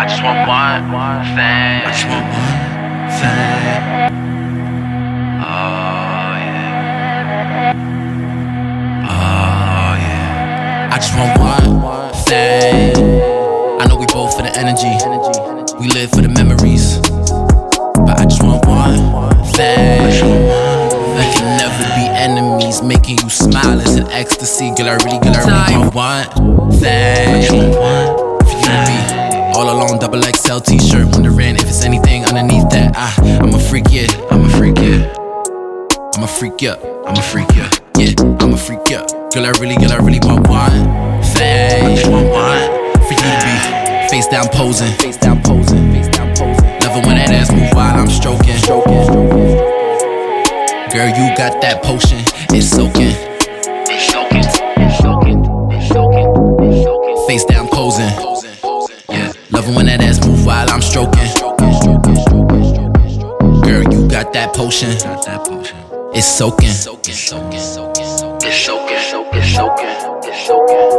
I just want one thing. I just want one thing. Oh yeah. Oh yeah. I just want one thing. I know we both for the energy. We live for the memories. But I just want one thing. We can never be enemies. Making you smile is an ecstasy. Girl, I really, girl, I really want one thing. For you to be all alone, double XL t-shirt. Wondering if it's anything underneath that. I, I'm a freak, yeah. I'm a freak, yeah. I'm a freak, yeah. I'm a freak, yeah. Yeah, I'm a freak, yeah. Girl, I really, girl, I really want one thing. I just want one for you to be face down posing, face down posing, face down posing. Love it when that ass move while I'm stroking, stroking. Girl, you got that potion, it's soaking. Love it when that ass move while I'm stroking. Girl, you got that potion, it's soaking. It's soaking. It's soaking. It's soaking. It's soaking. It's soaking. It's soaking.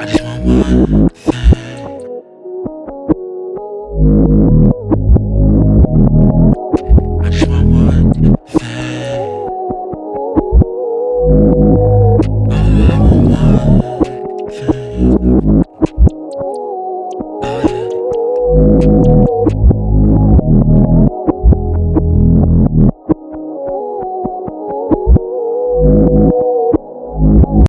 I just want one Okay.